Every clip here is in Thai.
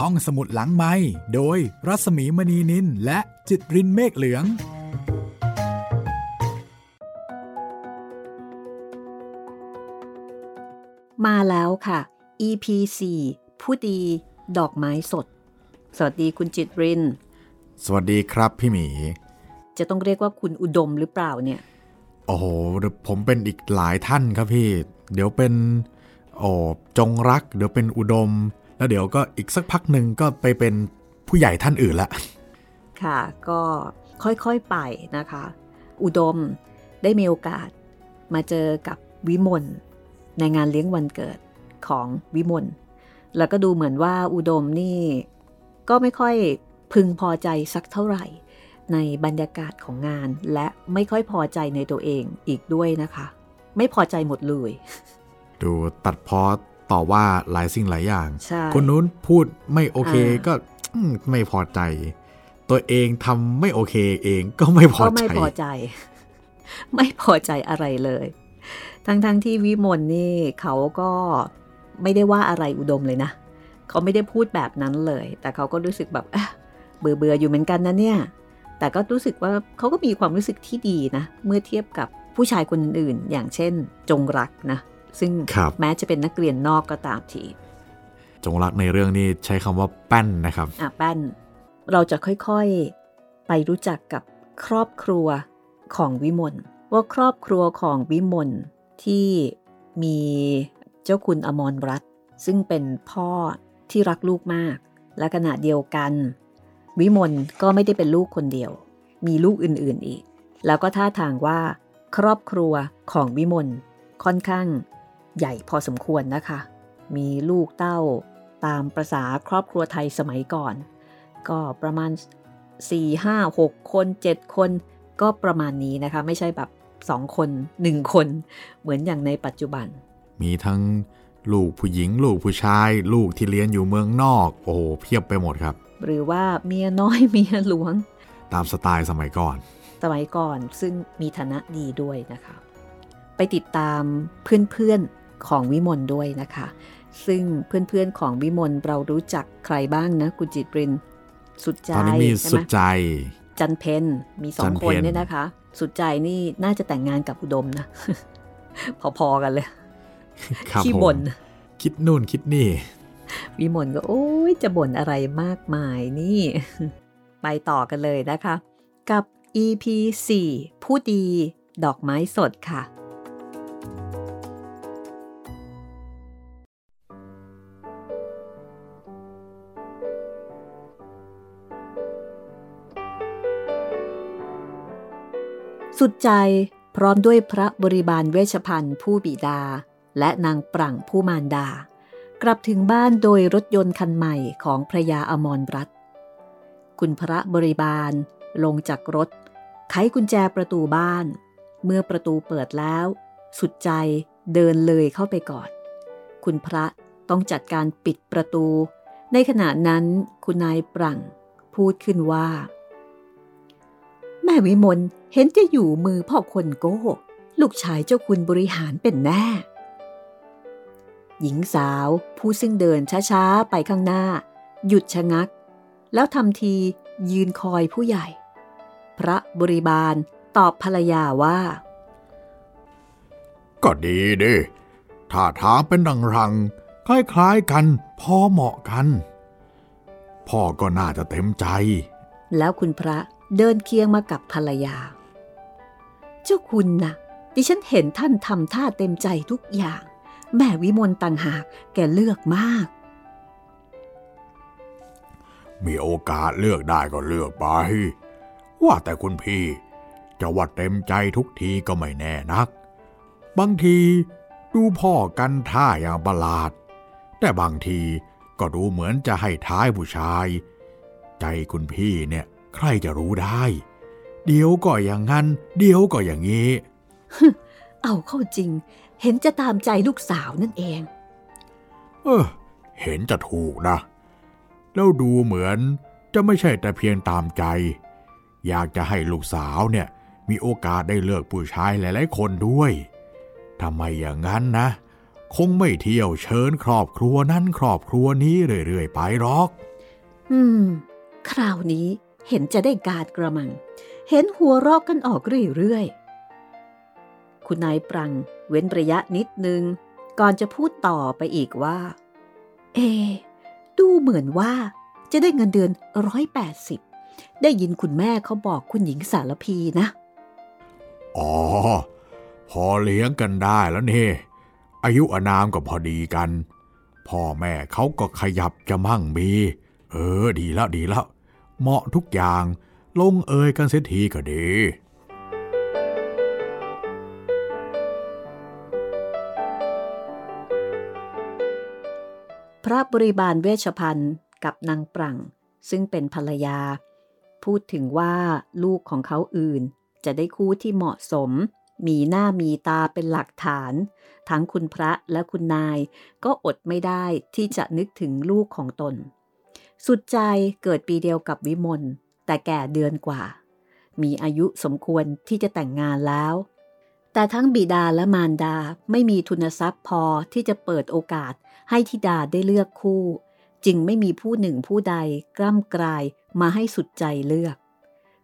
ห้องสมุดหลังไม้โดยรัสมีมณีนินและจิตรินเมฆเหลือง มาแล้วค่ะ EP 4ผู้ดี ดอกไม้สด สวัสดีคุณจิตริน สวัสดีครับพี่หมี จะต้องเรียกว่าคุณอุดมหรือเปล่าเนี่ย โอ้โหเดี๋ยวผมเป็นอีกหลายท่านครับพี่ เดี๋ยวเป็น โอ้จงรัก เดี๋ยวเป็นอุดม แล้วเดี๋ยวก็อีกสักพักหนึ่งก็ไปเป็นผู้ใหญ่ท่านอื่นละ ค่ะ ก็ค่อยๆไปนะคะ อุดมได้มีโอกาสมาเจอกับวิมลในงานเลี้ยงวันเกิดของวิมลแล้วก็ดูเหมือนว่าอุดมนี่ก็ไม่ค่อยพึงพอใจสักเท่าไหร่ ในบรรยากาศของงาน และไม่ค่อยพอใจในตัวเองอีกด้วยนะคะ ไม่พอใจหมดเลย ดูตัดเพอ ต่อว่าหลายสิ่งหลายอย่างใช่คนนู้นพูดไม่โอเคอ่าก็อืมไม่พอใจ ตัวเองทำไม่โอเคเองก็ไม่พอก็ใจไม่พอใจ ไม่พอใจอะไรเลย ทั้งๆทที่วิมลนี่เขาก็ไม่ได้ว่าอะไรอุดมเลยนะ เขาไม่ได้พูดแบบนั้นเลย แต่เขาก็รู้สึกแบบเอ๊ะเบื่อเบื่อๆอยู่เหมือนกันนะเนี่ย แต่ก็รู้สึกว่าเขาก็มีความรู้สึกที่ดีนะ เมื่อเทียบกับผู้ชายคนอื่นๆอย่างเช่น จงรักนะ ซึ่งครับแม้จะเป็นนักเรียนนอกก็ตามที จงรักในเรื่องนี้ใช้คำว่าแป้นนะครับอะแป้น เราจะค่อยๆ ไปรู้จักกับครอบครัวของวิมลว่าครอบครัวของวิมลที่มีเจ้าคุณอมรรัตน์ซึ่งเป็นพ่อที่รักลูกมาก และขณะเดียวกัน วิมลก็ไม่ได้เป็นลูกคนเดียว มีลูกอื่นๆอีก แล้วก็ท่าทางว่า ครอบครัวของวิมลค่อนข้าง ใหญ่พอสมควรนะคะ มีลูกเต้าตามประษาครอบครัวไทยสมัยก่อน ก็ประมาณ 4 5 6 คน 7 คนก็ประมาณนี้นะคะ ไม่ใช่แบบ 2 คน 1 คน เหมือนอย่างในปัจจุบัน มีทั้งลูกผู้หญิง ลูกผู้ชาย ลูกที่เรียนอยู่เมืองนอก โอ้โหเพียบไปหมดครับ หรือว่าเมียน้อยเมียหลวง ตามสไตล์สมัยก่อน สมัยก่อนซึ่งมีฐานะดีด้วยนะคะ ไปติดตามเพื่อนๆ ของวิมลด้วยนะคะ ซึ่งเพื่อนๆของวิมลเรารู้จักใครบ้างนะคุณจิตริน สุดใจตอนนี้มีใช่สุไหดมใจ จันเพนมีสอจังนคนเพ็ญเนี่ยนะคะ สุดใจนี่น่าจะแต่งงานกับอุดมนะ พอๆกันเลยครับขี้ผมบ่นคิดนู่นคิดนี่วิมลก็โอ้ยจะบ่นอะไรมากมายนี่ ไปต่อกันเลยนะคะ กับ EP 4 ผู้ดี ดอกไม้สดค่ะ สุดใจพร้อมด้วยพระบริบาลเวชภัณฑ์ผู้บิดา และนางปรั่งผู้มารดา กลับถึงบ้านโดยรถยนต์คันใหม่ของพระยาอมรรัตคุณพระบริบาลลงจากรถ ไขกุญแจประตูบ้าน เมื่อประตูเปิดแล้ว สุดใจเดินเลยเข้าไปก่อน คุณพระต้องจัดการปิดประตู ในขณะนั้นคุณนายปรั่งพูดขึ้นว่า แม่วิมลเห็นจะอยู่มือพ่อคนโก้ลูกชายเจ้าคุณบริหารเป็นแน่ หญิงสาวผู้ซึ่งเดินช้าๆ ไปข้างหน้า หยุดชะงัก แล้วทำทียืนคอยผู้ใหญ่ พระบริบาลตอบภรรยาว่า ก็ดีดิท่าทางเป็นดังรัง คล้ายๆกัน พอเหมาะกัน พ่อก็น่าจะเต็มใจ แล้วคุณพระ เดินเคียงมากับภรรยา เจ้าคุณนะ่ะดิฉันเห็นท่านทำท่าเต็มใจทุกอย่าง แม่วิมลต่างหากแกเลือกมาก มีโอกาสเลือกได้ก็เลือกไป ว่าแต่คุณพี่ จะว่าเต็มใจทุกทีก็ไม่แน่นัก บางทีดูพ่อกันท่าอย่างประหลาด แต่บางทีก็ดูเหมือนจะให้ท้ายผู้ชาย ใจคุณพี่เนี่ย ใครจะรู้ได้ เดี๋ยวก็อย่างนั้น เดี๋ยวก็อย่างนี้ เอาเข้าจริง เห็นจะตามใจลูกสาวนั่นเอง เออ เห็นจะถูกนะ แล้วดูเหมือนจะไม่ใช่แต่เพียงตามใจ อยากจะให้ลูกสาวเนี่ย มีโอกาสได้เลือกผู้ชายหลายๆคนด้วยทำไมอย่างนั้นนะ คงไม่เที่ยวเชิญครอบครัวนั้นครอบครัวนี้เรื่อยๆไปหรอก อืม คราวนี้ เห็นจะได้การกระมัง เห็นหัวรอกกันออกเรื่อยๆ คุณนายปรังเว้นระยะนิดนึง ก่อนจะพูดต่อไปอีกว่า เอ ดูเหมือนว่าจะได้เงินเดือนร้อยแปดสิบได้ยินคุณแม่เขาบอกคุณหญิงสารพีนะ อ๋อ พอเลี้ยงกันได้แล้วนี่อายุอนามก็พอดีกัน พ่อแม่เขาก็ขยับจะมั่งมี เออ ดีแล้วดีแล้ว เหมาะทุกอย่าง ลงเอยกันเสียทีก็ดีพระบริบาลเวชพันธ์กับนางปรังซึ่งเป็นภรรยา พูดถึงว่าลูกของเขาอื่นจะได้คู่ที่เหมาะสม มีหน้ามีตาเป็นหลักฐาน ทั้งคุณพระและคุณนายก็อดไม่ได้ที่จะนึกถึงลูกของตน สุดใจเกิดปีเดียวกับวิมลแต่แก่เดือนกว่า มีอายุสมควรที่จะแต่งงานแล้ว แต่ทั้งบิดาและมารดาไม่มีทุนทรัพย์พอที่จะเปิดโอกาสให้ธิดาได้เลือกคู่ จึงไม่มีผู้หนึ่งผู้ใดกล้ำกลายมาให้สุดใจเลือก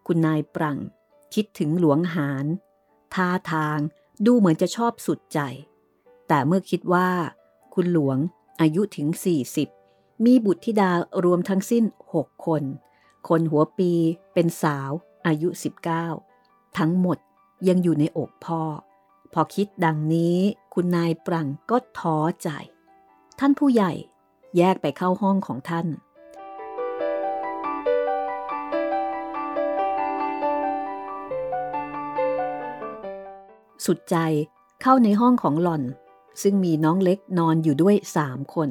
คุณนายปรังคิดถึงหลวงหารท่าทางดูเหมือนจะชอบสุดใจ แต่เมื่อคิดว่า คุณหลวงอายุถึง 40 มีบุตรธิดารวมทั้งสิ้น 6 คน คนหัวปีเป็นสาวอายุ 19 ทั้งหมดยังอยู่ในอกพ่อ พอคิดดังนี้คุณนายปรังก็ท้อใจ ท่านผู้ใหญ่แยกไปเข้าห้องของท่าน สุดใจเข้าในห้องของหล่อน ซึ่งมีน้องเล็กนอนอยู่ด้วยสามคน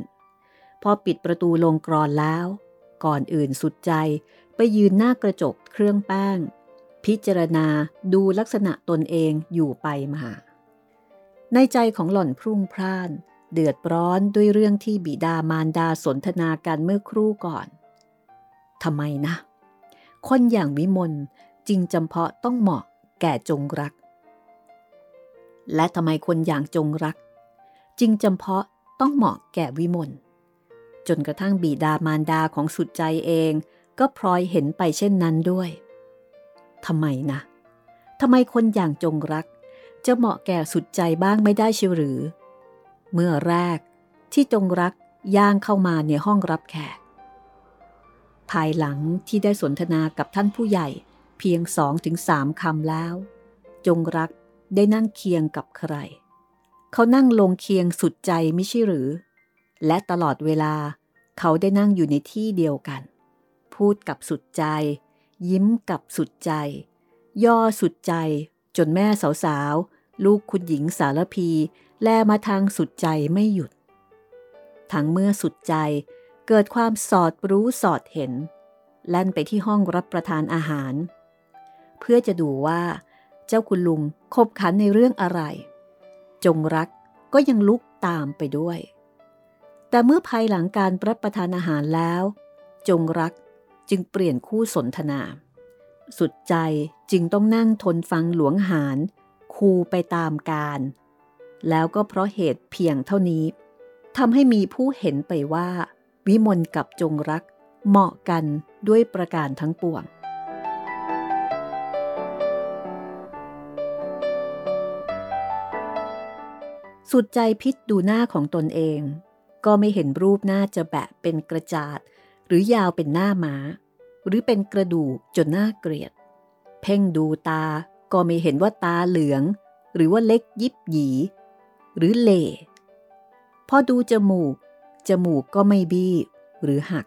พอปิดประตูลงกรอนแล้ว ก่อนอื่นสุดใจไปยืนหน้ากระจกเครื่องแป้ง พิจารณาดูลักษณะตนเองอยู่ไปมา ในใจของหล่อนพรุ่งพร่าน เดือดร้อนด้วยเรื่องที่บิดามารดาสนทนากันเมื่อครู่ก่อนทำไมนะ คนอย่างวิมลจึงจำเพาะต้องเหมาะแก่จงรัก และทำไมคนอย่างจงรัก จึงจำเพาะต้องเหมาะแก่วิมล จนกระทั่งบีดามารดาของสุดใจเอง ก็พลอยเห็นไปเช่นนั้นด้วยทำไมนะทำไมคนอย่างจงรัก จะเหมาะแก่สุดใจบ้างไม่ได้ชียวหรือ เมื่อแรกที่จงรักย่างเข้ามาในห้องรับแขก ภายหลังที่ได้สนทนากับท่านผู้ใหญ่เพียงสองถึงสามคำแล้ว จงรักได้นั่งเคียงกับใคร เขานั่งลงเคียงสุดใจไม่ใช่หรือ และตลอดเวลาเขาได้นั่งอยู่ในที่เดียวกัน พูดกับสุดใจ ยิ้มกับสุดใจ ย่อสุดใจจนแม่สาวๆ ลูกคุณหญิงสารพี แลมาทางสุดใจไม่หยุด ทั้งเมื่อสุดใจเกิดความสอดรู้สอดเห็น แล่นไปที่ห้องรับประทานอาหาร เพื่อจะดูว่า เจ้าคุณลุงคบขันในเรื่องอะไร จงรักก็ยังลุกตามไปด้วย แต่เมื่อภายหลังการรับประทานอาหารแล้ว จงรักจึงเปลี่ยนคู่สนทนา สุดใจจึงต้องนั่งทนฟังหลวงหาร คูไปตามการ แล้วก็เพราะเหตุเพียงเท่านี้ทำให้มีผู้เห็นไปว่า วิมลกับจงรักเหมาะกันด้วยประการทั้งปวง สุดใจพิษดูหน้าของตนเอง ก็ไม่เห็นรูปหน้าจะแบะเป็นกระจาด หรือยาวเป็นหน้าหมา หรือเป็นกระดูกจนหน้าเกลียด เพ่งดูตาก็ไม่เห็นว่าตาเหลือง หรือว่าเล็กยิบหยี หรือเล่พอดูจมูก จมูกก็ไม่บี้หรือหัก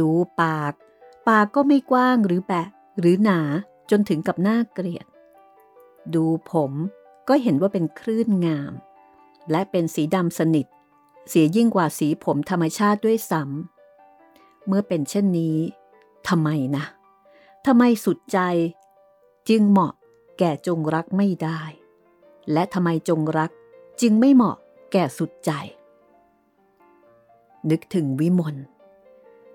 ดูปาก ปากก็ไม่กว้างหรือแบะ หรือหนาจนถึงกับหน้าเกลียด ดูผมก็เห็นว่าเป็นคลื่นงาม และเป็นสีดำสนิท เสียยิ่งกว่าสีผมธรรมชาติด้วยซ้ำเมื่อเป็นเช่นนี้ทำไมนะทำไมสุดใจ จึงเหมาะแก่จงรักไม่ได้ และทำไมจงรักจึงไม่เหมาะแก่สุดใจ นึกถึงวิมล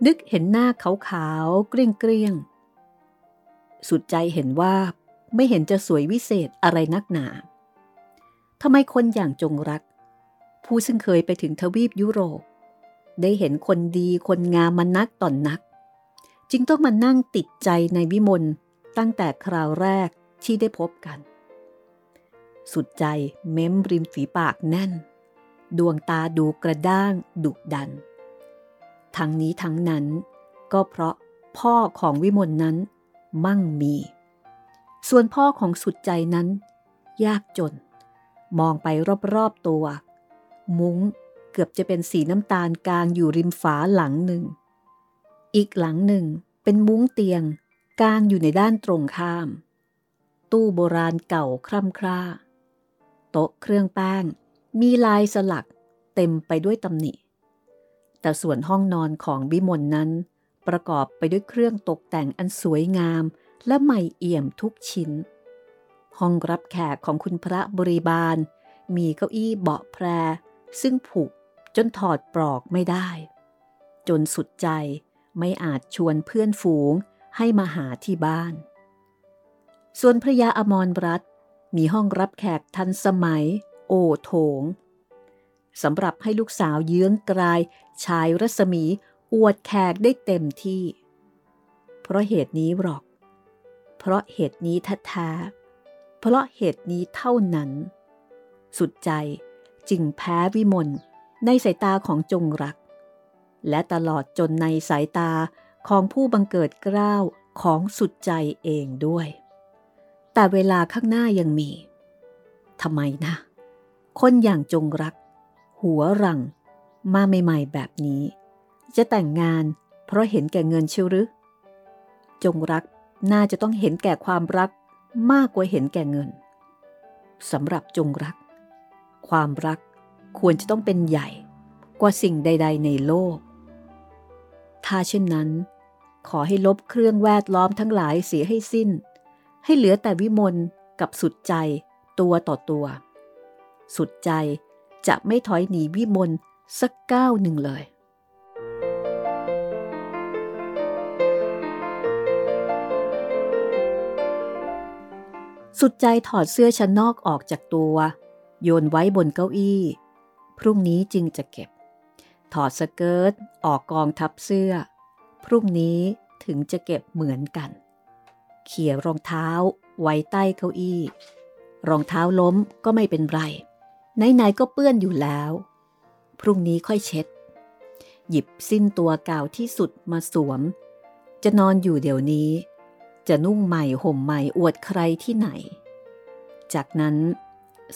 นึกเห็นหน้าขาวๆเกลี้ยงๆสุดใจเห็นว่าไม่เห็นจะสวยวิเศษอะไรนักหนาทำไมคนอย่างจงรัก ผู้ซึ่งเคยไปถึงทวีปยุโรป ได้เห็นคนดีคนงามมานักต่อนนัก จึงต้องมานั่งติดใจในวิมลตั้งแต่คราวแรกที่ได้พบกัน สุดใจเม้มริมฝีปากแน่น ดวงตาดูกระด้างดุดัน ทั้งนี้ทั้งนั้นก็เพราะพ่อของวิมลนั้นมั่งมี ส่วนพ่อของสุดใจนั้น ยากจน มองไปรอบๆตัว มุ้ง เกือบจะเป็นสีน้ำตาลกลางอยู่ริมฝาหลังหนึ่ง อีกหลังหนึ่งเป็นมุ้งเตียงกลางอยู่ในด้านตรงข้าม ตู้โบราณเก่าคร่ำคร่าโต๊ะเครื่องแป้ง มีลายสลักเต็มไปด้วยตำหนิ แต่ส่วนห้องนอนของบิมลนั้น ประกอบไปด้วยเครื่องตกแต่งอันสวยงาม และใหม่เอี่ยมทุกชิ้น ห้องรับแขกของคุณพระบริบาล มีเก้าอี้เบาะแพร ซึ่งผุจนถอดปลอกไม่ได้ จนสุดใจไม่อาจชวนเพื่อนฝูงให้มาหาที่บ้าน ส่วนพระยาอมรรัตมีห้องรับแขกทันสมัย โอโถงสำหรับให้ลูกสาวเยื้องกลาย ชายรัศมีอวดแขกได้เต็มที่ เพราะเหตุนี้หรอก เพราะเหตุนี้แท้ๆเพราะเหตุนี้เท่านั้น สุดใจ จึงแพ้วิมลในสายตาของจงรัก และตลอดจนในสายตาของผู้บังเกิดกล้าวของสุดใจเองด้วย แต่เวลาข้างหน้ายังมีทำไมนะ คนอย่างจงรัก หัวรัง มาใหม่ๆแบบนี้ จะแต่งงานเพราะเห็นแก่เงินเชียวหรือ จงรักน่าจะต้องเห็นแก่ความรักมากกว่าเห็นแก่เงินสำหรับจงรัก ความรักควรจะต้องเป็นใหญ่กว่าสิ่งใด ๆ ในโลก ถ้าเช่นนั้น ขอให้ลบเครื่องแวดล้อมทั้งหลายเสียให้สิ้น ให้เหลือแต่วิมลกับสุดใจตัวต่อตัว สุดใจจะไม่ถอยหนีวิมลสักก้าวหนึ่งเลยสุดใจถอดเสื้อชั้นนอกออกจากตัว โยนไว้บนเก้าอี้ พรุ่งนี้จึงจะเก็บ ถอดสเกิร์ตออกกองทับเสื้อ พรุ่งนี้ถึงจะเก็บเหมือนกัน เขี่ยรองเท้าไว้ใต้เก้าอี้ รองเท้าล้มก็ไม่เป็นไร ไหนๆก็เปื้อนอยู่แล้ว พรุ่งนี้ค่อยเช็ด หยิบสิ้นตัวเก่าที่สุดมาสวม จะนอนอยู่เดี๋ยวนี้ จะนุ่งใหม่ห่มใหม่อวดใครที่ไหน จากนั้น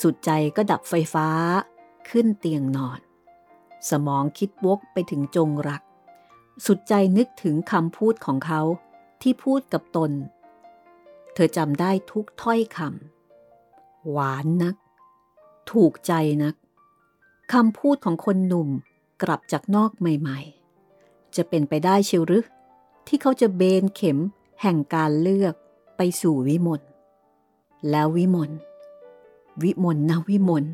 สุดใจก็ดับไฟฟ้า ขึ้นเตียงนอน สมองคิดวกไปถึงจงรัก สุดใจนึกถึงคำพูดของเขาที่พูดกับตน เธอจำได้ทุกถ้อยคำหวานนัก ถูกใจนักคำพูดของคนหนุ่มกลับจากนอกใหม่ๆ จะเป็นไปได้เชียวหรือที่เขาจะเบนเข็มแห่งการเลือกไปสู่วิมลแล้ววิมล วิมลนะวิมล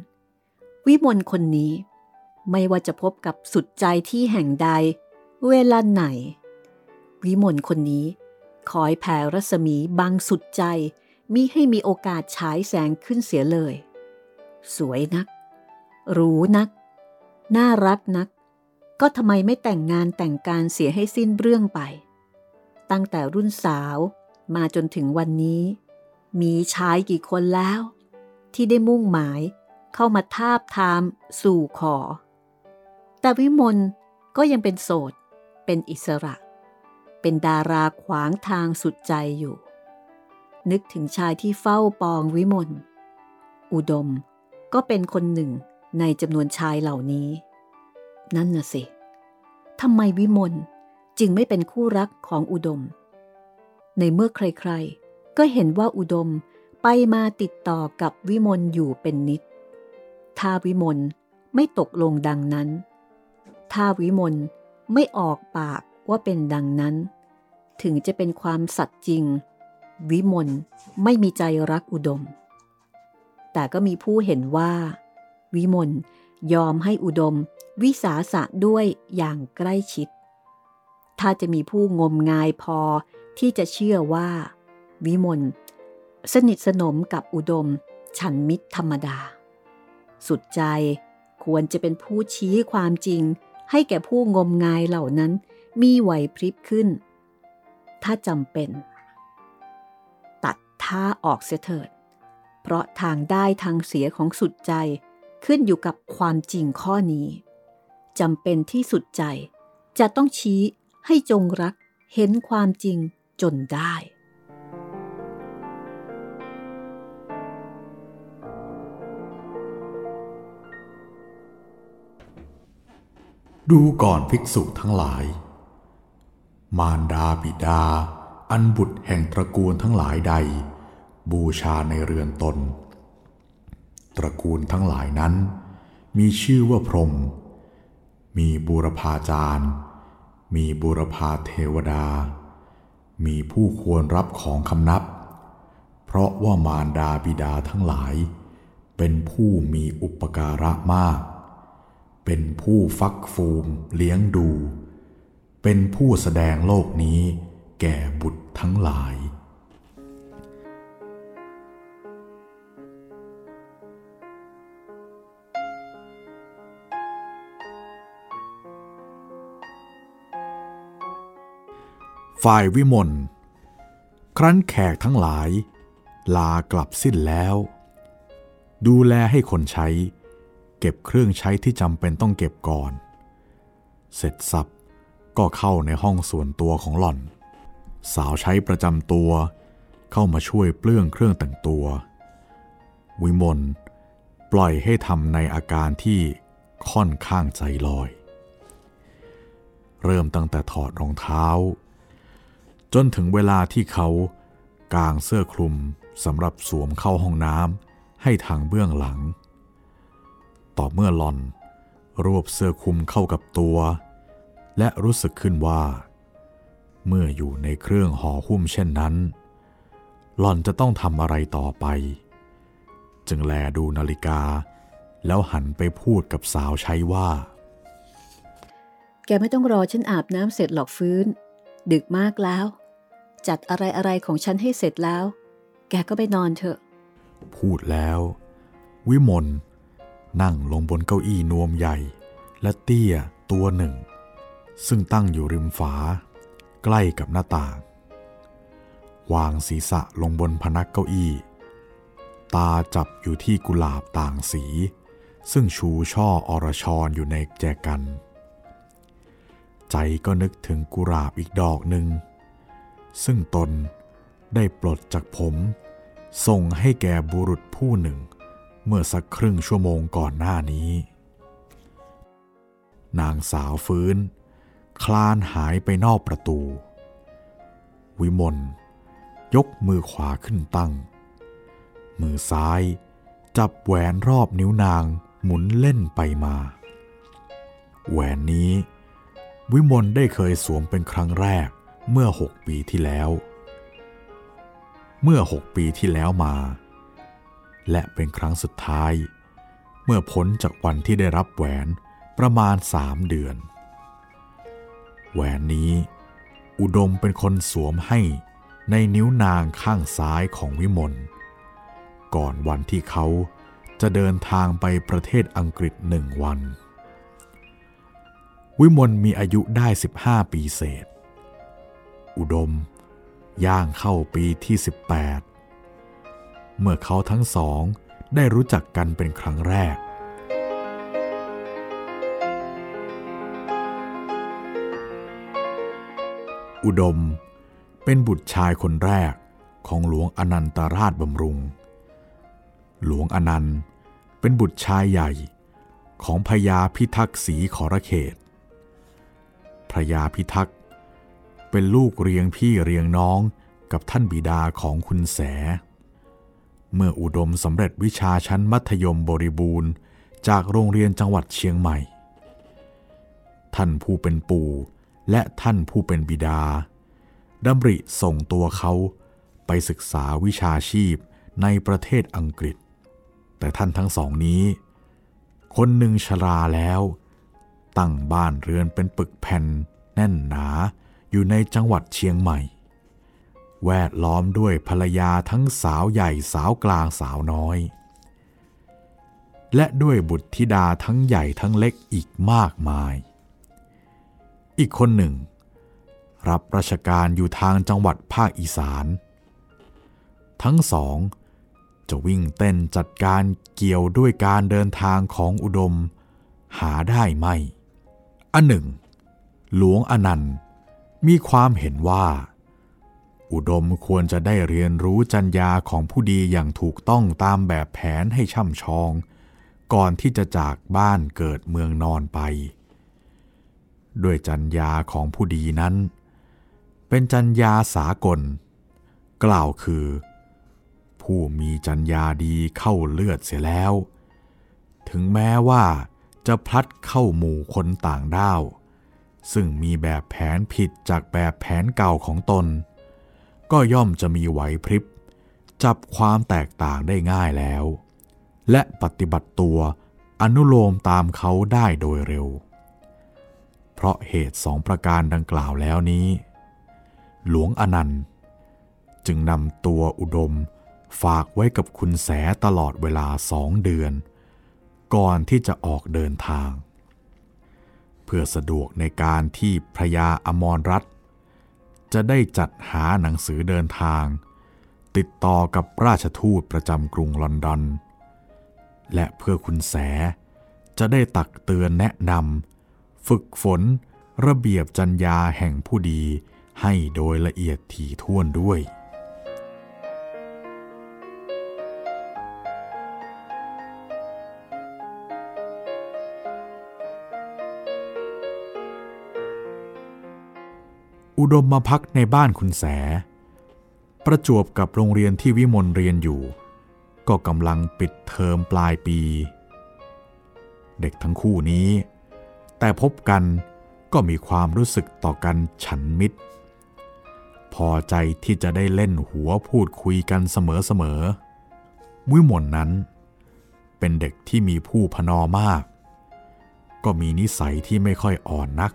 วิมลคนนี้ ไม่ว่าจะพบกับสุดใจที่แห่งใด เวลาไหน วิมลคนนี้ คอยแผ่รัศมีบังสุดใจมิให้มีโอกาสฉายแสงขึ้นเสียเลย สวยนัก รู้นัก น่ารักนัก ก็ทำไมไม่แต่งงานแต่งการเสียให้สิ้นเรื่องไป ตั้งแต่รุ่นสาวมาจนถึงวันนี้ มีชายกี่คนแล้ว ที่ได้มุ่งหมายเข้ามาทาบทามสู่ขอ แต่วิมลก็ยังเป็นโสด เป็นอิสระ เป็นดาราขวางทางสุดใจอยู่ นึกถึงชายที่เฝ้าปองวิมล อุดมก็เป็นคนหนึ่งในจำนวนชายเหล่านี้ นั่นน่ะสิทำไมวิมลจึงไม่เป็นคู่รักของอุดม ในเมื่อใครๆ ก็เห็นว่าอุดม ไปมาติดต่อกับวิมลอยู่เป็นนิด ถ้าวิมลไม่ตกลงดังนั้น ถ้าวิมลไม่ออกปากว่าเป็นดังนั้น ถึงจะเป็นความสัตย์จริง วิมลไม่มีใจรักอุดม แต่ก็มีผู้เห็นว่า วิมลยอมให้อุดมวิสาสะด้วยอย่างใกล้ชิด ถ้าจะมีผู้งมงายพอที่จะเชื่อว่า วิมล สนิทสนมกับอุดม ฉันมิตรธรรมดา สุดใจควรจะเป็นผู้ชี้ความจริง ให้แก่ผู้งมงายเหล่านั้นมีไหวพริบขึ้น ถ้าจำเป็น ตัดท่าออกเสียเถิด เพราะทางได้ทางเสียของสุดใจขึ้นอยู่กับความจริงข้อนี้จำเป็นที่สุดใจจะต้องชี้ให้จงรักเห็นความจริงจนได้ ดูก่อนภิกษุทั้งหลาย มารดาบิดา อันบุตรแห่งตระกูลทั้งหลายใด บูชาในเรือนตน ตระกูลทั้งหลายนั้น มีชื่อว่าพรหมมีบูรพาจารย์ มีบูรพาเทวดา มีผู้ควรรับของคำนับ เพราะว่ามารดาบิดาทั้งหลาย เป็นผู้มีอุปการะมาก เป็นผู้ฟักฟูมเลี้ยงดู เป็นผู้แสดงโลกนี้แก่บุตรทั้งหลาย ฝ่ายวิมลครั้นแขกทั้งหลาย ลากลับสิ้นแล้ว ดูแลให้คนใช้ เก็บเครื่องใช้ที่จำเป็นต้องเก็บก่อน เสร็จสับก็เข้าในห้องส่วนตัวของหล่อน สาวใช้ประจำตัว เข้ามาช่วยเปลื้องเครื่องแต่งตัว วิมลปล่อยให้ทำในอาการที่ค่อนข้างใจลอย เริ่มตั้งแต่ถอดรองเท้า จนถึงเวลาที่เขากางเสื้อคลุมสำหรับสวมเข้าห้องน้ำให้ทางเบื้องหลัง ต่อเมื่อหลอน รวบเสื้อคลุมเข้ากับตัว และรู้สึกขึ้นว่า เมื่ออยู่ในเครื่องห่อหุ้มเช่นนั้น หลอนจะต้องทำอะไรต่อไป จึงแลดูนาฬิกา แล้วหันไปพูดกับสาวใช้ว่า แกไม่ต้องรอฉันอาบน้ำเสร็จหรอกฟื้น ดึกมากแล้ว จัดอะไรอะไรของฉันให้เสร็จแล้ว แกก็ไปนอนเถอะ พูดแล้ว วิมล นั่งลงบนเก้าอี้นวมใหญ่ และเตี้ยตัวหนึ่ง ซึ่งตั้งอยู่ริมฝา ใกล้กับหน้าต่าง วางศีรษะลงบนพนักเก้าอี้ ตาจับอยู่ที่กุหลาบต่างสี ซึ่งชูช่ออรชรอยู่ในแจกัน ใจก็นึกถึงกุหลาบอีกดอกหนึ่ง ซึ่งตนได้ปลดจากผมส่งให้แก่บุรุษผู้หนึ่ง เมื่อสักครึ่งชั่วโมงก่อนหน้านี้ นางสาวฟื้น คลานหายไปนอกประตู วิมลยกมือขวาขึ้นตั้ง มือซ้ายจับแหวนรอบนิ้วนางหมุนเล่นไปมา แหวนนี้ วิมลได้เคยสวมเป็นครั้งแรกเมื่อหกปีที่แล้ว เมื่อหกปีที่แล้วมา และเป็นครั้งสุดท้าย เมื่อพ้นจากวันที่ได้รับแหวนประมาณสามเดือน แหวนนี้ อุดมเป็นคนสวมให้ในนิ้วนางข้างซ้ายของวิมลก่อนวันที่เขาจะเดินทางไปประเทศอังกฤษหนึ่งวัน วิมลมีอายุได้ 15 ปีเศษ อุดม ย่างเข้าปีที่ 18 เมื่อเขาทั้งสองได้รู้จักกันเป็นครั้งแรก อุดมเป็นบุตรชายคนแรกของหลวงอนันตราชบำรุง หลวงอนันต์เป็นบุตรชายใหญ่ของพญาพิทักษ์ศรีขอรเขต พระยาพิทักษ์เป็นลูกเรียงพี่เรียงน้องกับท่านบิดาของคุณแส เมื่ออุดมสำเร็จวิชาชั้นมัธยมบริบูรณ์ จากโรงเรียนจังหวัดเชียงใหม่ ท่านผู้เป็นปู่และท่านผู้เป็นบิดาดำริส่งตัวเขาไปศึกษาวิชาชีพในประเทศอังกฤษ แต่ท่านทั้งสองนี้ คนหนึ่งชราแล้ว ตั้งบ้านเรือนเป็นปึกแผ่นแน่นหนาอยู่ในจังหวัดเชียงใหม่ แวดล้อมด้วยภรรยาทั้งสาวใหญ่สาวกลางสาวน้อย และด้วยบุตรธิดาทั้งใหญ่ทั้งเล็กอีกมากมาย อีกคนหนึ่ง รับราชการอยู่ทางจังหวัดภาคอีสาน ทั้งสองจะวิ่งเต้นจัดการเกี่ยวด้วยการเดินทางของอุดม หาได้ไหมอันหนึ่ง หลวงอนันต์มีความเห็นว่า อุดมควรจะได้เรียนรู้จัญญาของผู้ดีอย่างถูกต้องตามแบบแผนให้ช่ำชอง ก่อนที่จะจากบ้านเกิดเมืองนอนไป ด้วยจัญญาของผู้ดีนั้น เป็นจัญญาสากล กล่าวคือ ผู้มีจัญญาดีเข้าเลือดเสียแล้ว ถึงแม้ว่าจะพลัดเข้าหมู่คนต่างด้าว ซึ่งมีแบบแผนผิดจากแบบแผนเก่าของตน ก็ย่อมจะมีไหวพริบ จับความแตกต่างได้ง่ายแล้ว และปฏิบัติตัวอนุโลมตามเขาได้โดยเร็ว เพราะเหตุสองประการดังกล่าวแล้วนี้ หลวงอนันต์ จึงนำตัวอุดมฝากไว้กับคุณแสตลอดเวลาสองเดือน ก่อนที่จะออกเดินทาง เพื่อสะดวกในการที่พระยาอมรรัต จะได้จัดหาหนังสือเดินทาง ติดต่อกับราชทูตประจำกรุงลอนดอน และเพื่อคุณแสจะได้ตักเตือนแนะนำฝึกฝนระเบียบจัญญาแห่งผู้ดีให้โดยละเอียดถี่ถ้วนด้วย อุดมมาพักในบ้านคุณแส ประจวบกับโรงเรียนที่วิมลเรียนอยู่ ก็กำลังปิดเทอมปลายปี เด็กทั้งคู่นี้ แต่พบกันก็มีความรู้สึกต่อกันฉันมิตร พอใจที่จะได้เล่นหัวพูดคุยกันเสมอๆวิมลนั้น เป็นเด็กที่มีผู้พนอมาก ก็มีนิสัยที่ไม่ค่อยอ่อนนัก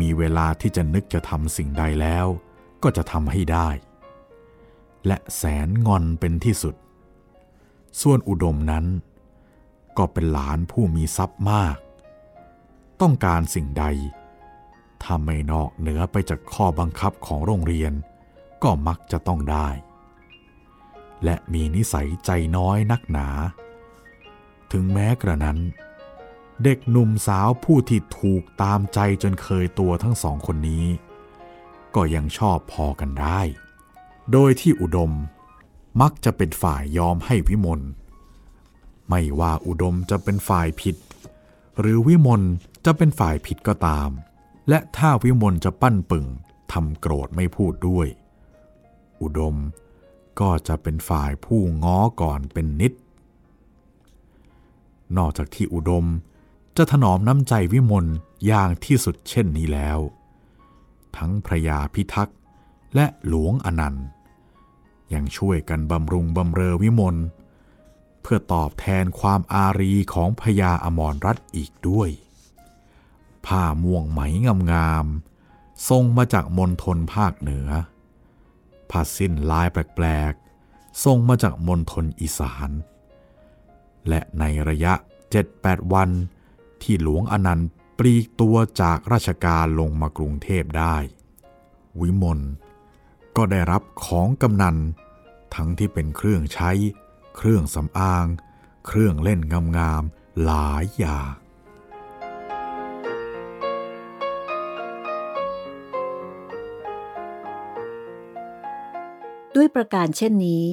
มีเวลาที่จะนึกจะทำสิ่งใดแล้ว ก็จะทำให้ได้ และแสนงอนเป็นที่สุด ส่วนอุดมนั้น ก็เป็นหลานผู้มีทรัพย์มาก ต้องการสิ่งใด ถ้าไม่นอกเหนือไปจากข้อบังคับของโรงเรียน ก็มักจะต้องได้ และมีนิสัยใจน้อยนักหนา ถึงแม้กระนั้น เด็กหนุ่มสาวผู้ที่ถูกตามใจจนเคยตัวทั้งสองคนนี้ ก็ยังชอบพอกันได้ โดยที่อุดมมักจะเป็นฝ่ายยอมให้วิมลไม่ว่าอุดมจะเป็นฝ่ายผิด หรือวิมลจะเป็นฝ่ายผิดก็ตาม และถ้าวิมลจะปั้นปึงทำโกรธไม่พูดด้วย อุดมก็จะเป็นฝ่ายผู้ง้อก่อนเป็นนิด นอกจากที่อุดม จะถนอมน้ำใจวิมลอย่างที่สุดเช่นนี้แล้ว ทั้งพระยาพิทักษ์และหลวงอนันต์ ยังช่วยกันบำรุงบำเรอวิมลเพื่อตอบแทนความอารีของพญาอมรรัตอีกด้วย ผ้าม่วงไหมงามๆทรงมาจากมณฑลภาคเหนือผ้าสิ้นลายแปลกๆทรงมาจากมณฑลอีสาน และในระยะ 7-8 วัน ที่หลวงอนันต์ปลีกตัวจากราชการลงมากรุงเทพได้ วิมลก็ได้รับของกำนัน ทั้งที่เป็นเครื่องใช้ เครื่องสำอาง เครื่องเล่นงามๆหลายอย่างด้วยประการเช่นนี้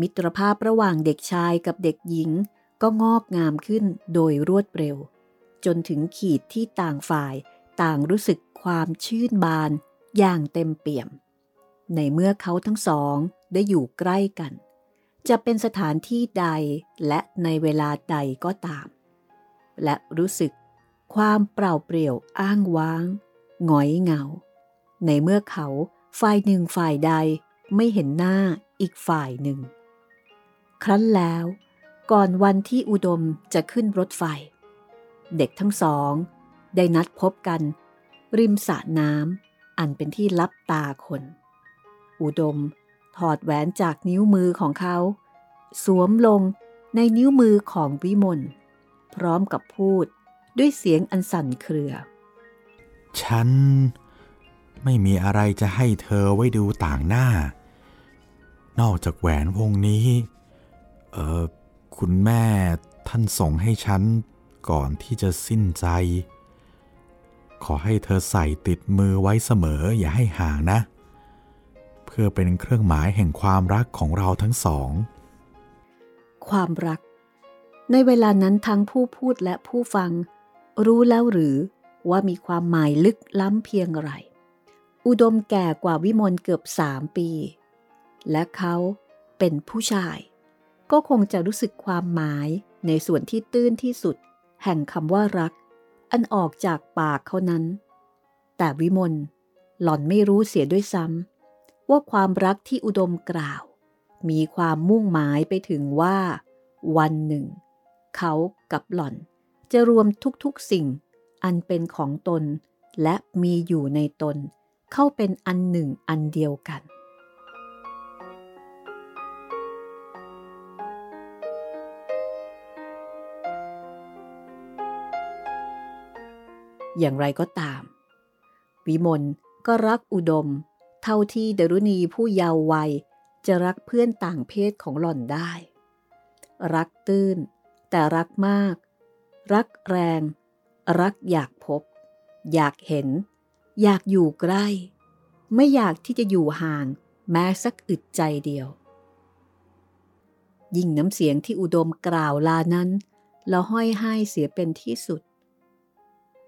มิตรภาพระหว่างเด็กชายกับเด็กหญิงก็งอกงามขึ้นโดยรวดเร็ว จนถึงขีดที่ต่างฝ่ายต่างรู้สึกความชื่นบานอย่างเต็มเปี่ยม ในเมื่อเขาทั้งสองได้อยู่ใกล้กัน จะเป็นสถานที่ใดและในเวลาใดก็ตาม และรู้สึกความเปล่าเปลี่ยวอ้างว้างหงอยเหงา ในเมื่อเขาฝ่ายหนึ่งฝ่ายใดไม่เห็นหน้าอีกฝ่ายหนึ่ง ครั้นแล้ว ก่อนวันที่อุดมจะขึ้นรถไฟ เด็กทั้งสอง ได้นัดพบกัน ริมสระน้ำอันเป็นที่ลับตาคน อุดมถอดแหวนจากนิ้วมือของเขา สวมลงในนิ้วมือของวิมลพร้อมกับพูดด้วยเสียงอันสั่นเครือ ฉันไม่มีอะไรจะให้เธอไว้ดูต่างหน้า นอกจากแหวนวงนี้ เออคุณแม่ท่านส่งให้ฉัน ก่อนที่จะสิ้นใจ ขอให้เธอใส่ติดมือไว้เสมออย่าให้ห่างนะ เพื่อเป็นเครื่องหมายแห่งความรักของเราทั้งสอง ความรัก ในเวลานั้นทั้งผู้พูดและผู้ฟัง รู้แล้วหรือว่ามีความหมายลึกล้ำเพียงไร อุดมแก่กว่าวิมลเกือบสามปี และเขาเป็นผู้ชาย ก็คงจะรู้สึกความหมายในส่วนที่ตื้นที่สุด แห่งคำว่ารัก อันออกจากปากเขานั้น แต่วิมลหล่อนไม่รู้เสียด้วยซ้ำว่าความรักที่อุดมกล่าว มีความมุ่งหมายไปถึงว่า วันหนึ่ง เขากับหล่อนจะรวมทุกๆสิ่ง อันเป็นของตนและมีอยู่ในตนเข้าเป็นอันหนึ่งอันเดียวกัน อย่างไรก็ตาม วิมลก็รักอุดม เท่าที่ดรุณีผู้เยาว์วัยจะรักเพื่อนต่างเพศของหล่อนได้ รักตื้น แต่รักมาก รักแรง รักอยากพบ อยากเห็น อยากอยู่ใกล้ ไม่อยากที่จะอยู่ห่างแม้สักอึดใจเดียว ยิ่งน้ำเสียงที่อุดมกล่าวลานั้นล้วห้อยให้เสียเป็นที่สุด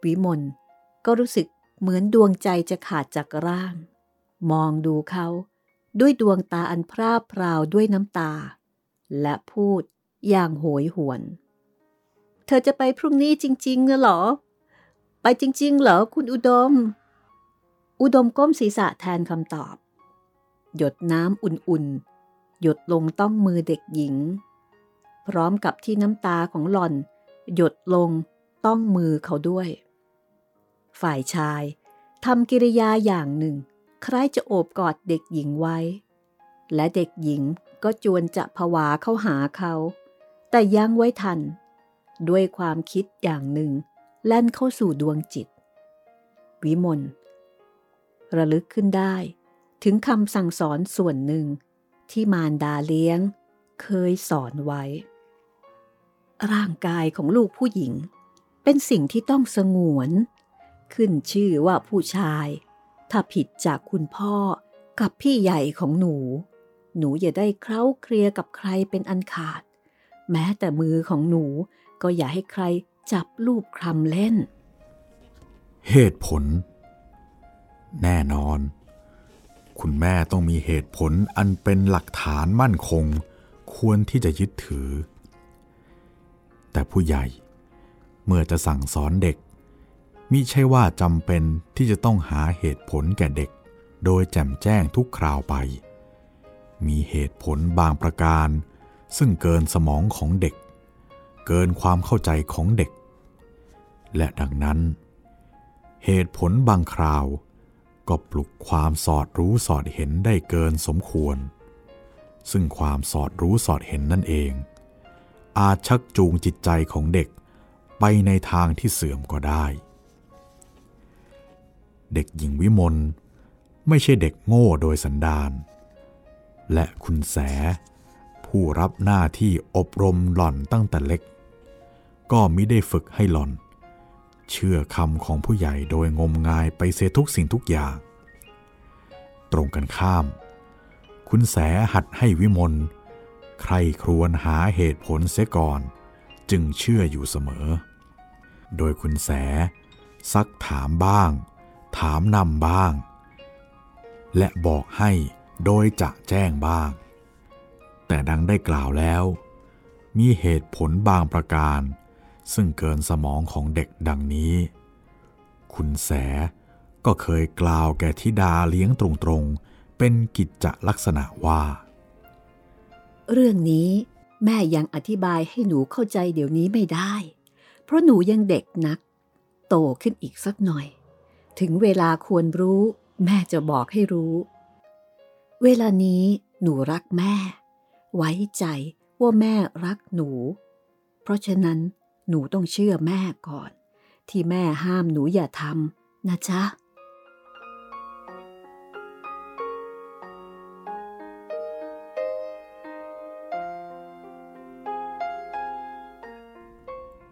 วิมลก็รู้สึกเหมือนดวงใจจะขาดจากร่าง มองดูเขาด้วยดวงตาอันพร่าพราวด้วยน้ำตา และพูดอย่างโหยหวน เธอจะไปพรุ่งนี้จริงๆเหรอ ไปจริง ๆ เหรอคุณอุดม อุดมก้มศีรษะแทนคำตอบ หยดน้ำอุ่นๆ หยดลงต้องมือเด็กหญิง พร้อมกับที่น้ำตาของหล่อน หยดลงต้องมือเขาด้วย ฝ่ายชายทำกิริยาอย่างหนึ่ง คล้ายจะโอบกอดเด็กหญิงไว้ และเด็กหญิงก็จวนจะผวาเข้าหาเขา แต่ยั้งไว้ทัน ด้วยความคิดอย่างหนึ่ง แล่นเข้าสู่ดวงจิต วิมลระลึกขึ้นได้ถึงคำสั่งสอนส่วนหนึ่งที่มารดาเลี้ยง เคยสอนไว้ ร่างกายของลูกผู้หญิง เป็นสิ่งที่ต้องสงวน ขึ้นชื่อว่าผู้ชาย ถ้าผิดจากคุณพ่อกับพี่ใหญ่ของหนู หนูอย่าได้เคล้าเคลียกับใครเป็นอันขาด แม้แต่มือของหนูก็อย่าให้ใครจับลูบคลำเล่น เหตุผล แน่นอน คุณแม่ต้องมีเหตุผลอันเป็นหลักฐานมั่นคง ควรที่จะยึดถือ แต่ผู้ใหญ่เมื่อจะสั่งสอนเด็ก มิใช่ว่าจำเป็นที่จะต้องหาเหตุผลแก่เด็ก โดยแจ่มแจ้งทุกคราวไป มีเหตุผลบางประการ ซึ่งเกินสมองของเด็ก เกินความเข้าใจของเด็ก และดังนั้น เหตุผลบางคราว ก็ปลุกความสอดรู้สอดเห็นได้เกินสมควร ซึ่งความสอดรู้สอดเห็นนั่นเอง อาจชักจูงจิตใจของเด็กไปในทางที่เสื่อมก็ได้ เด็กหญิงวิมลไม่ใช่เด็กโง่โดยสันดาน และคุณแส ผู้รับหน้าที่อบรมหล่อนตั้งแต่เล็ก ก็มิได้ฝึกให้หล่อน เชื่อคำของผู้ใหญ่โดยงมงายไปเสียทุกสิ่งทุกอย่าง ตรงกันข้าม คุณแสหัดให้วิมลใครครวญหาเหตุผลเสียก่อน จึงเชื่ออยู่เสมอ โดยคุณแสซักถามบ้าง ถามนำบ้าง และบอกให้โดยจะแจ้งบ้าง แต่ดังได้กล่าวแล้ว มีเหตุผลบางประการ ซึ่งเกินสมองของเด็กดังนี้ คุณแสก็เคยกล่าวแก่ธิดาเลี้ยงตรงๆ เป็นกิจจลักษณะว่า เรื่องนี้แม่ยังอธิบายให้หนูเข้าใจเดี๋ยวนี้ไม่ได้ เพราะหนูยังเด็กนัก โตขึ้นอีกสักหน่อย ถึงเวลาควรรู้ แม่จะบอกให้รู้ เวลานี้หนูรักแม่ ไว้ใจว่าแม่รักหนู เพราะฉะนั้นหนูต้องเชื่อแม่ก่อน ที่แม่ห้ามหนูอย่าทำนะจ๊ะ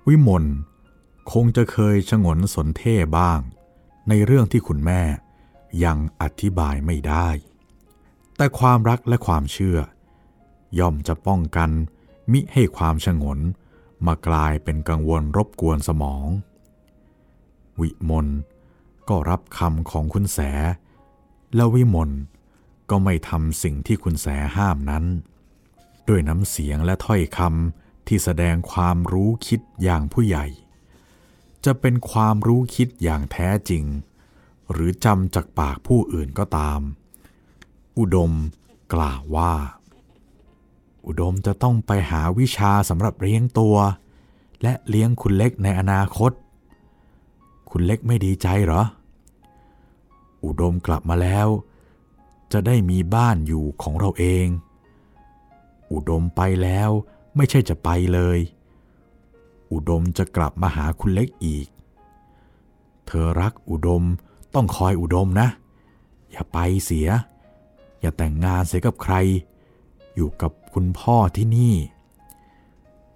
วิมลคงจะเคยชงนสนเท่บ้าง ในเรื่องที่คุณแม่ยังอธิบายไม่ได้ แต่ความรักและความเชื่อ ย่อมจะป้องกันมิให้ความชงน มากลายเป็นกังวลรบกวนสมอง วิมลก็รับคำของคุณแส แล้ววิมลก็ไม่ทำสิ่งที่คุณแสห้ามนั้น ด้วยน้ำเสียงและถ้อยคำที่แสดงความรู้คิดอย่างผู้ใหญ่ จะเป็นความรู้คิดอย่างแท้จริง หรือจำจากปากผู้อื่นก็ตาม อุดมกล่าวว่า อุดมจะต้องไปหาวิชาสำหรับเลี้ยงตัว และเลี้ยงคุณเล็กในอนาคต คุณเล็กไม่ดีใจเหรอ อุดมกลับมาแล้ว จะได้มีบ้านอยู่ของเราเอง อุดมไปแล้วไม่ใช่จะไปเลย อุดมจะกลับมาหาคุณเล็กอีก เธอรักอุดมต้องคอยอุดมนะ อย่าไปเสีย อย่าแต่งงานเสียกับใคร อยู่กับคุณพ่อที่นี่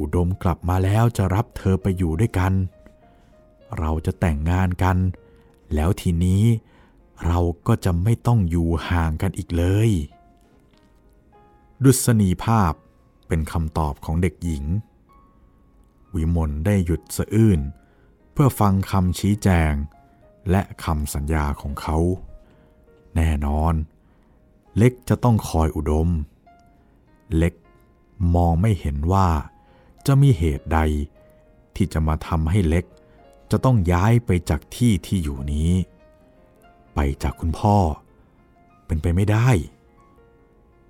อุดมกลับมาแล้วจะรับเธอไปอยู่ด้วยกัน เราจะแต่งงานกัน แล้วทีนี้เราก็จะไม่ต้องอยู่ห่างกันอีกเลย ดุษณีภาพเป็นคำตอบของเด็กหญิง วิมลได้หยุดสะอื้นเพื่อฟังคำชี้แจง และคำสัญญาของเขา แน่นอน เล็กจะต้องคอยอุดม เล็กมองไม่เห็นว่าจะมีเหตุใด ที่จะมาทำให้เล็ก จะต้องย้ายไปจากที่ที่อยู่นี้ ไปจากคุณพ่อ เป็นไปไม่ได้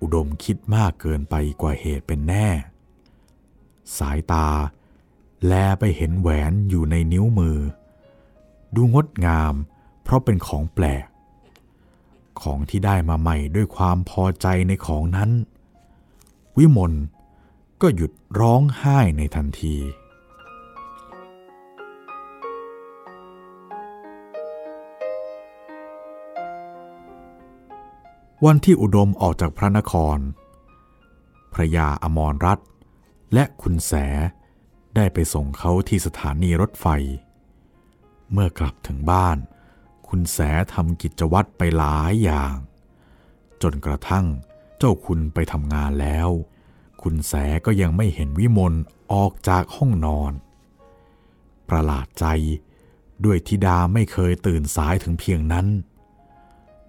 อุดมคิดมากเกินไปกว่าเหตุเป็นแน่ สายตา แลไปเห็นแหวนอยู่ในนิ้วมือ ดูงดงาม เพราะเป็นของแปลก ของที่ได้มาใหม่ด้วยความพอใจในของนั้น วิมลก็หยุดร้องไห้ในทันทีวันที่อุดมออกจากพระนคร พระยาอมรรัตและคุณแส ได้ไปส่งเขาที่สถานีรถไฟ เมื่อกลับถึงบ้าน คุณแสทำกิจวัตรไปหลายอย่าง จนกระทั่งเจ้าคุณไปทำงานแล้ว คุณแสก็ยังไม่เห็นวิมลออกจากห้องนอน ประหลาดใจด้วยทิดาไม่เคยตื่นสายถึงเพียงนั้น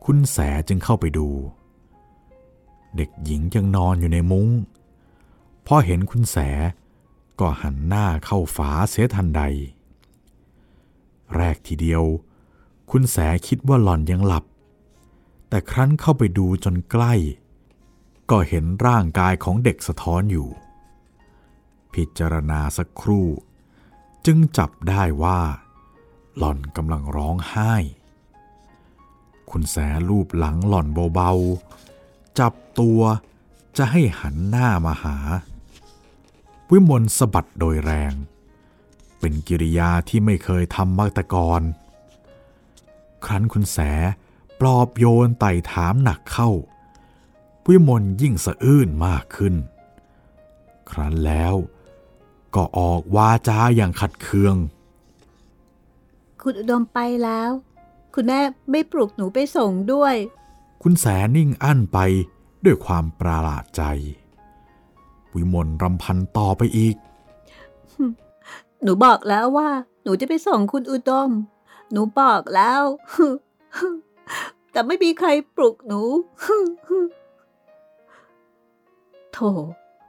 คุณแสจึงเข้าไปดู เด็กหญิงยังนอนอยู่ในมุง้งพอเห็นคุณแส ก็หันหน้าเข้าฝาเสียทันใด แรกทีเดียว คุณแสคิดว่าหล่อนยังหลับ แต่ครั้นเข้าไปดูจนใกล้ ก็เห็นร่างกายของเด็กสะท้อนอยู่ พิจารณาสักครู่ จึงจับได้ว่า หล่อนกำลังร้องไห้ คุณแสลูบหลังหล่อนเบาๆ จับตัวจะให้หันหน้ามาหา วิมลสะบัดโดยแรง เป็นกิริยาที่ไม่เคยทำมาแต่ก่อน ครั้นคุณแสปลอบโยนไต่ถามหนักเข้า วิมลยิ่งสะอื้นมากขึ้น ครั้นแล้วก็ออกวาจาอย่างขัดเคือง คุณอุดมไปแล้ว คุณแม่ไม่ปลุกหนูไปส่งด้วย คุณแสนิ่งอั้นไปด้วยความประหลาดใจ วิมลรำพันต่อไปอีก หนูบอกแล้วว่า หนูจะไปส่งคุณอุดม หนูบอกแล้ว แต่ไม่มีใครปลุกหนูโถ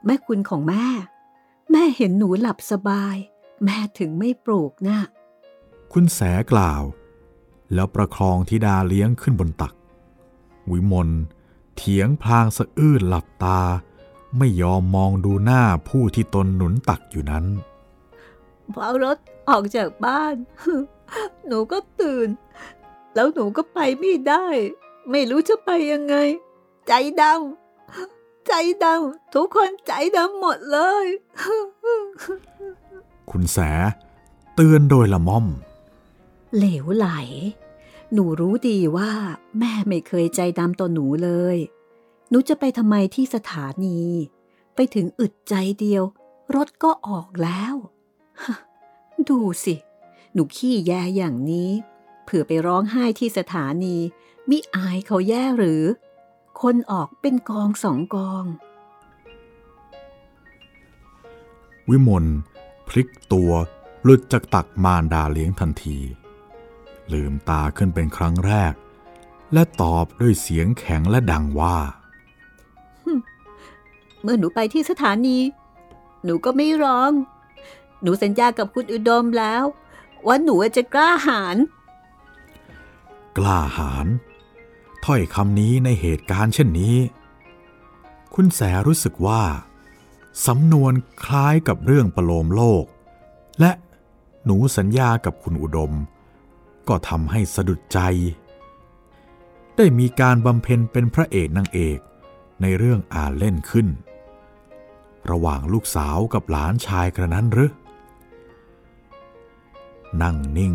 แม่คุณของแม่ แม่เห็นหนูหลับสบาย แม่ถึงไม่ปลุกนะ่ะคุณแสกล่าว แล้วประคองธิดาเลี้ยงขึ้นบนตัก วิมลเถียงพลางสะอื้นหลับตา ไม่ยอมมองดูหน้าผู้ที่ตนหนุนตักอยู่นั้น พอรถออกจากบ้าน หนูก็ตื่น แล้วหนูก็ไปไม่ได้ ไม่รู้จะไปยังไง ใจดำใจดำทุกคนใจดำหมดเลย คุณแสเตือนโดยละม่อม เหลวไหล หนูรู้ดีว่า แม่ไม่เคยใจดำต่อหนูเลย หนูจะไปทำไมที่สถานี ไปถึงอึดใจเดียว รถก็ออกแล้ว ดูสิ หนูขี้แยอย่างนี้ เผื่อไปร้องไห้ที่สถานีมิอายเขาแย่หรือ คนออกเป็นกองสองกอง วิมลพลิกตัวหลุดจากตักมารดาเลี้ยงทันที ลืมตาขึ้นเป็นครั้งแรก และตอบด้วยเสียงแข็งและดังว่า เมื่อหนูไปที่สถานี หนูก็ไม่ร้อง หนูสัญญากับคุณอุดมแล้ว ว่าหนูจะกล้าหาญกล้าหาญถ้อยคำนี้ในเหตุการณ์เช่นนี้ คุณแสรู้สึกว่า สำนวนคล้ายกับเรื่องประโลมโลก และหนูสัญญากับคุณอุดม ก็ทำให้สะดุดใจ ได้มีการบำเพ็ญเป็นพระเอกนางเอกในเรื่องอ่านเล่นขึ้น ระหว่างลูกสาวกับหลานชายกระนั้นหรือ นั่งนิ่ง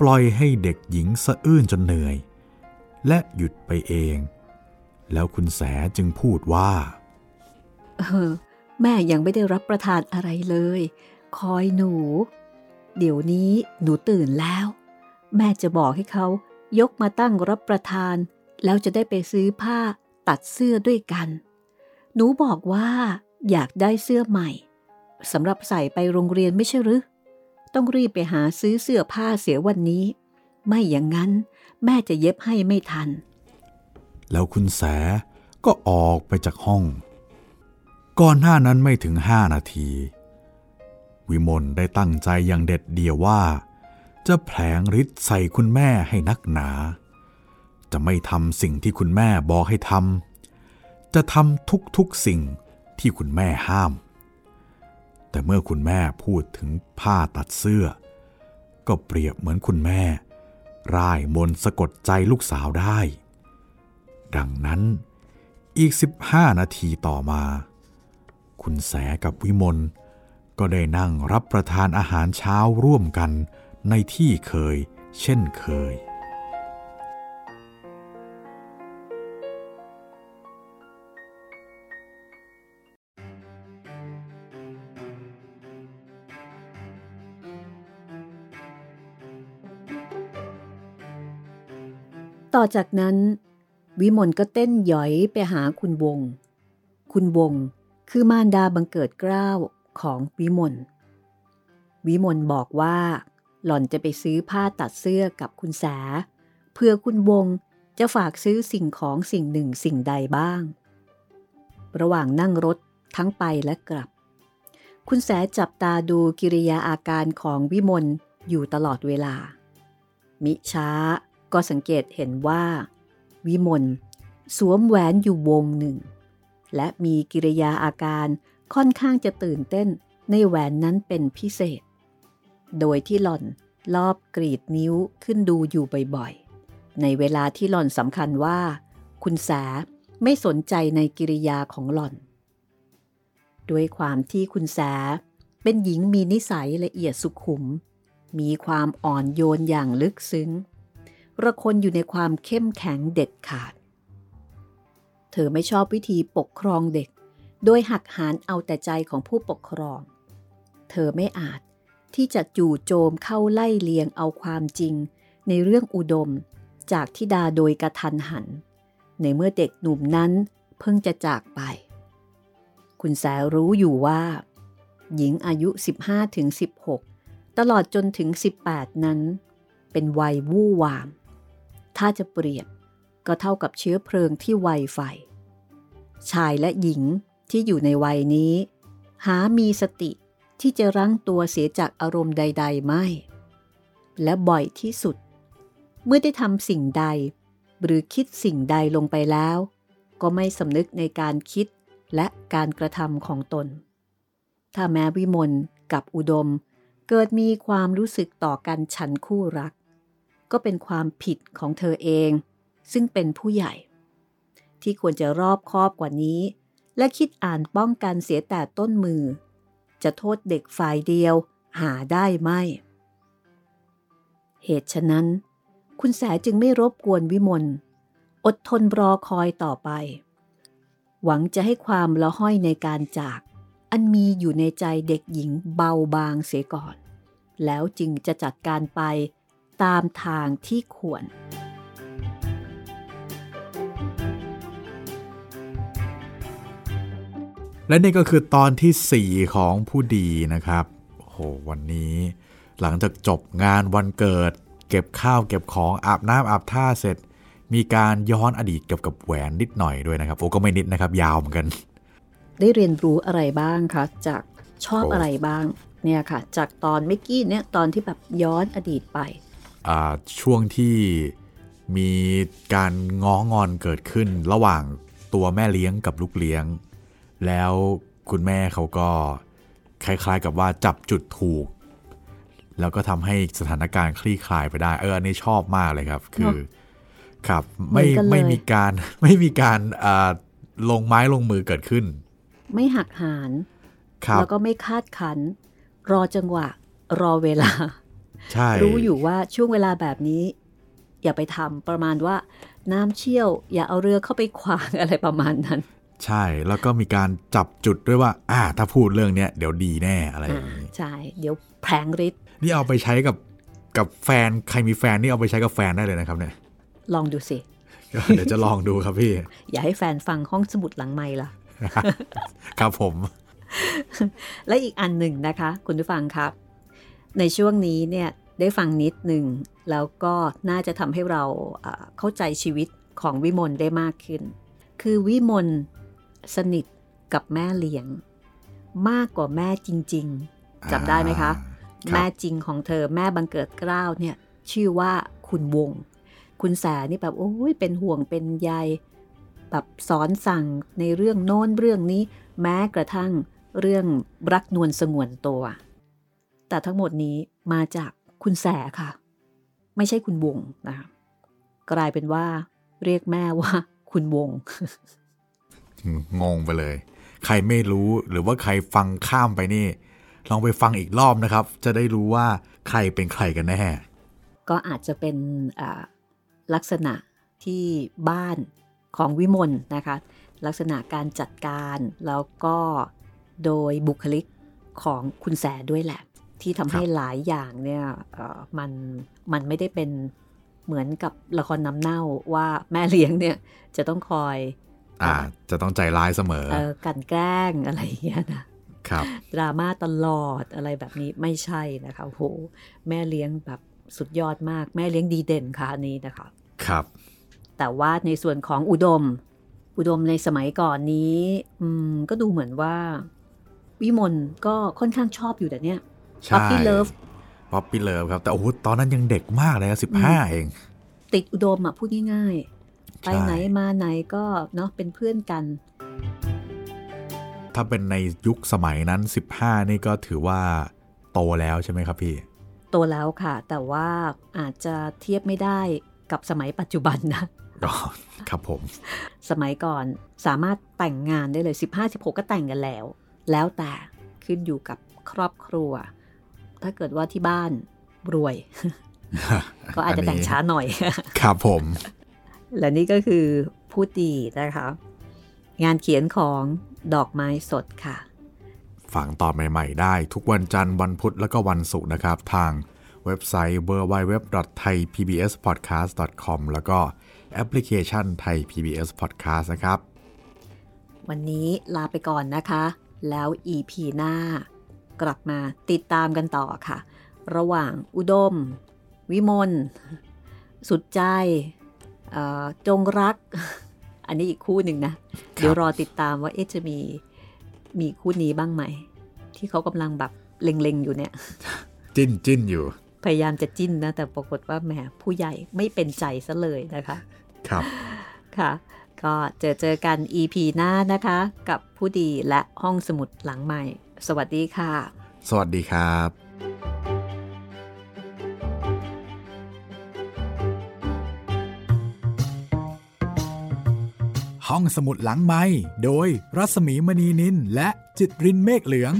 ปล่อยให้เด็กหญิงสะอื้นจนเหนื่อย และหยุดไปเอง แล้วคุณแสจึงพูดว่า เออ แม่ยังไม่ได้รับประทานอะไรเลย คอยหนู เดี๋ยวนี้หนูตื่นแล้ว แม่จะบอกให้เขายกมาตั้งรับประทาน แล้วจะได้ไปซื้อผ้าตัดเสื้อด้วยกัน หนูบอกว่า อยากได้เสื้อใหม่สำหรับใส่ไปโรงเรียนไม่ใช่หรือ ต้องรีบไปหาซื้อเสื้อผ้าเสียวันนี้ ไม่อย่างนั้น แม่จะเย็บให้ไม่ทัน แล้วคุณแสก็ออกไปจากห้อง ก่อนหน้านั้นไม่ถึงห้านาที วิมลได้ตั้งใจอย่างเด็ดเดี่ยวว่า จะแผลงฤทธิ์ใส่คุณแม่ให้นักหนา จะไม่ทำสิ่งที่คุณแม่บอกให้ทำจะทำทุกๆสิ่ง ที่คุณแม่ห้าม แต่เมื่อคุณแม่พูดถึงผ้าตัดเสื้อ ก็เปรียบเหมือนคุณแม่ ร่ายมนต์สะกดใจลูกสาวได้ ดังนั้นอีก 15 นาทีต่อมา คุณแสกับวิมลก็ได้นั่งรับประทานอาหารเช้าร่วมกันในที่เคยเช่นเคย ต่อจากนั้น วิมลก็เต้นหยอยไปหาคุณวง คุณวงคือมารดาบังเกิดเกล้าของวิมล วิมลบอกว่า หล่อนจะไปซื้อผ้าตัดเสื้อกับคุณแสเพื่อคุณวงจะฝากซื้อสิ่งของสิ่งหนึ่งสิ่งใดบ้าง ระหว่างนั่งรถทั้งไปและกลับ คุณแสจับตาดูกิริยาอาการของวิมลอยู่ตลอดเวลา มิช้า ก็สังเกตเห็นว่า วิมลสวมแหวนอยู่วงหนึ่ง และมีกิริยาอาการค่อนข้างจะตื่นเต้นในแหวนนั้นเป็นพิเศษ โดยที่หล่อนลอบกรีดนิ้วขึ้นดูอยู่บ่อยๆ ในเวลาที่หล่อนสำคัญว่า คุณแสไม่สนใจในกิริยาของหล่อน ด้วยความที่คุณแสเป็นหญิงมีนิสัยละเอียดสุขุม มีความอ่อนโยนอย่างลึกซึ้ง ระคนอยู่ในความเข้มแข็งเด็ดขาด เธอไม่ชอบวิธีปกครองเด็ก โดยหักหานเอาแต่ใจของผู้ปกครอง เธอไม่อาจที่จะจู่โจมเข้าไล่เลียงเอาความจริง ในเรื่องอุดมจากทิดาโดยกระทันหัน ในเมื่อเด็กหนุ่มนั้นเพิ่งจะจากไป คุณแสรู้อยู่ว่า หญิงอายุ 15-16 ตลอดจนถึง 18 นั้น เป็นวัยวู่วาม ถ้าจะเปรียบก็เท่ากับเชื้อเพลิงที่ไวไฟ ชายและหญิงที่อยู่ในวัยนี้ หามีสติที่จะรั้งตัวเสียจากอารมณ์ใด ๆ ไม่ และบ่อยที่สุด เมื่อได้ทำสิ่งใด หรือคิดสิ่งใดลงไปแล้ว ก็ไม่สำนึกในการคิดและการกระทำของตน ถ้าแม้วิมลกับอุดม เกิดมีความรู้สึกต่อกันฉันคู่รัก ก็เป็นความผิดของเธอเอง ซึ่งเป็นผู้ใหญ่ ที่ควรจะรอบคอบกว่านี้ และคิดอ่านป้องกันเสียแต่ต้นมือ จะโทษเด็กฝ่ายเดียวหาได้ไหมเหตุฉะนั้น คุณแสจึงไม่รบกวนวิมลอดทนรอคอยต่อไป หวังจะให้ความละห้อยในการจาก อันมีอยู่ในใจเด็กหญิงเบาบางเสียก่อน แล้วจึงจะจัดการไป ตามทางที่ควร และนี่ก็คือตอนที่ 4 ของผู้ดีนะครับโอ้โหวันนี้หลังจากจบงานวันเกิด เก็บข้าวเก็บของอาบน้ำอาบท่าเสร็จ มีการย้อนอดีตเกี่ยวกับแหวนนิดหน่อยด้วยนะครับโอ้ก็ไม่นิดนะครับ ยาวเหมือนกัน ได้เรียนรู้อะไรบ้างคะจากชอบโอ้อะไรบ้างเนี่ยค่ะ จากตอนเมื่อกี้เนี่ยตอนที่แบบย้อนอดีตไปอ่า ช่วงที่มีการง้องอนเกิดขึ้นระหว่างตัวแม่เลี้ยงกับลูกเลี้ยง แล้วคุณแม่เขาก็คล้ายๆกับว่าจับจุดถูก แล้วก็ทำให้สถานการณ์คลี่คลายไปได้ เอออันนี้ชอบมากเลยครับ คือเนอะครับไม่เหมือนกันเลยไม่มีการไม่มีการอ่าลงไม้ลงมือเกิดขึ้น ไม่หักหานครับแล้วก็ไม่คาดคัน รอจังหวะ รอเวลาใช่ รู้อยู่ว่าช่วงเวลาแบบนี้ อย่าไปทำประมาณว่าน้ำเชี่ยว อย่าเอาเรือเข้าไปขวางอะไรประมาณนั้น ใช่แล้วก็มีการจับจุดด้วยว่า อ่า ถ้าพูดเรื่องเนี้ยเดี๋ยวดีแน่อะไรออ่าย่างนี้ใช่ เดี๋ยวแผลงฤทธิ์นี่เอาไปใช้กับกับแฟนใครมีแฟนนี่เอาไปใช้กับแฟนได้เลยนะครับเนี่ยลองดูสิเดี๋ยวจะลองดูครับพี่ อย่าให้แฟนฟังห้องสมุดหลังไม่ล่ะ ครับผม และอีกอันหนึ่งนะคะ คุณผู้ฟังครับ ในช่วงนี้เนี่ยได้ฟังนิดหนึ่งแล้วก็น่าจะทำให้เราเอ่อเข้าใจชีวิตของวิมลได้มากขึ้น คือวิมลสนิทกับแม่เลี้ยง มากกว่าแม่จริง ๆจำได้ไหมคะครับแม่จริงของเธอแม่บังเกิดเกล้าวเนี่ยชื่อว่าคุณวง คุณแสนี่แบบโอ้ยเป็นห่วงเป็นใยแบบสอนสั่งในเรื่องโน้นเรื่องนี้ แม้กระทั่งเรื่องรักนวลสงวนตัว แต่ทั้งหมดนี้มาจากคุณแสค่ะ ไม่ใช่คุณวงนะคะกลายเป็นว่าเรียกแม่ว่า คุณวงอืมงงไปเลย ใครไม่รู้หรือว่าใครฟังข้ามไปนี่ ลองไปฟังอีกรอบนะครับ จะได้รู้ว่าใครเป็นใครกันแน่ ก็อาจจะเป็นอ่าลักษณะที่บ้านของวิมลนะคะ ลักษณะการจัดการแล้วก็โดยบุคลิกของคุณแสด้วยแหละ ที่ทำให้ครับหลายอย่างเนี่ยเอ่อมันมันไม่ได้เป็นเหมือนกับละครน้ำเน่าว่าแม่เลี้ยงเนี่ยจะต้องคอย อ่า จะต้องใจร้ายเสมอเออกลันแกล้งอะไรอย่างเงี้ยนะครับดราม่าตลอดอะไรแบบนี้ไม่ใช่นะคะโอ้โหแม่เลี้ยงแบบสุดยอดมาก แม่เลี้ยงดีเด่นค่ะอันนี้นะคะ ครับ แต่ว่าในส่วนของอุดม อุดมในสมัยก่อนนี้ อืมก็ดูเหมือนว่า วิมลก็ค่อนข้างชอบอยู่แต่เนี่ย ใช่ Puppy Love Puppy Love ครับ แต่โอ้โหตอนนั้นยังเด็กมากเลยสิบห้าเอง ติดอุดมอะพูดง่ายๆ ไปใช่ไหนมาไหนก็เนาะเป็นเพื่อนกัน ถ้าเป็นในยุคสมัยนั้น 15 นี่ก็ถือว่าโตแล้วใช่ไหมครับพี่ โตแล้วค่ะ แต่ว่าอาจจะเทียบไม่ได้กับสมัยปัจจุบันนะก็ครับผม สมัยก่อนสามารถแต่งงานได้เลย 15-16 ก็แต่งกันแล้ว แล้วแต่ขึ้นอยู่กับครอบครัว ถ้าเกิดว่าที่บ้านรวย ก็อาจจะแต่งช้าหน่อย ครับผม และนี่ก็คือพูดดีนะคะ งานเขียนของดอกไม้สดค่ะ ฟังตอนใหม่ ๆ ได้ทุกวันจันทร์วันพุธแล้วก็วันศุกร์นะครับ ทางเว็บไซต์ www.thaipbspodcast.com แล้วก็แอปพลิเคชันไทย PBS Podcast นะครับ วันนี้ลาไปก่อนนะคะ แล้ว EP หน้า กลับมาติดตามกันต่อค่ะ ระหว่างอุดม วิมลสุดใจเอ่อจงรัก อันนี้อีกคู่หนึ่งนะ เดี๋ยวรอติดตามว่าเอ๊ะจะมีมีคู่นี้บ้างไหม ที่เขากำลังแบบเล็งๆอยู่เนี่ย จิ้นจิ้นอยู่ พยายามจะจิ้นนะ แต่ปรากฏว่าแหมผู้ใหญ่ไม่เป็นใจซะเลยนะคะ ครับค่ะ ก็เจอเจอกัน EP หน้านะคะ กับผู้ดีและห้องสมุดหลังใหม่ สวัสดีค่ะ สวัสดีครับห้องสมุดหลังไม้โดยรัสมีมณีนินและจิตรินเมฆเหลือง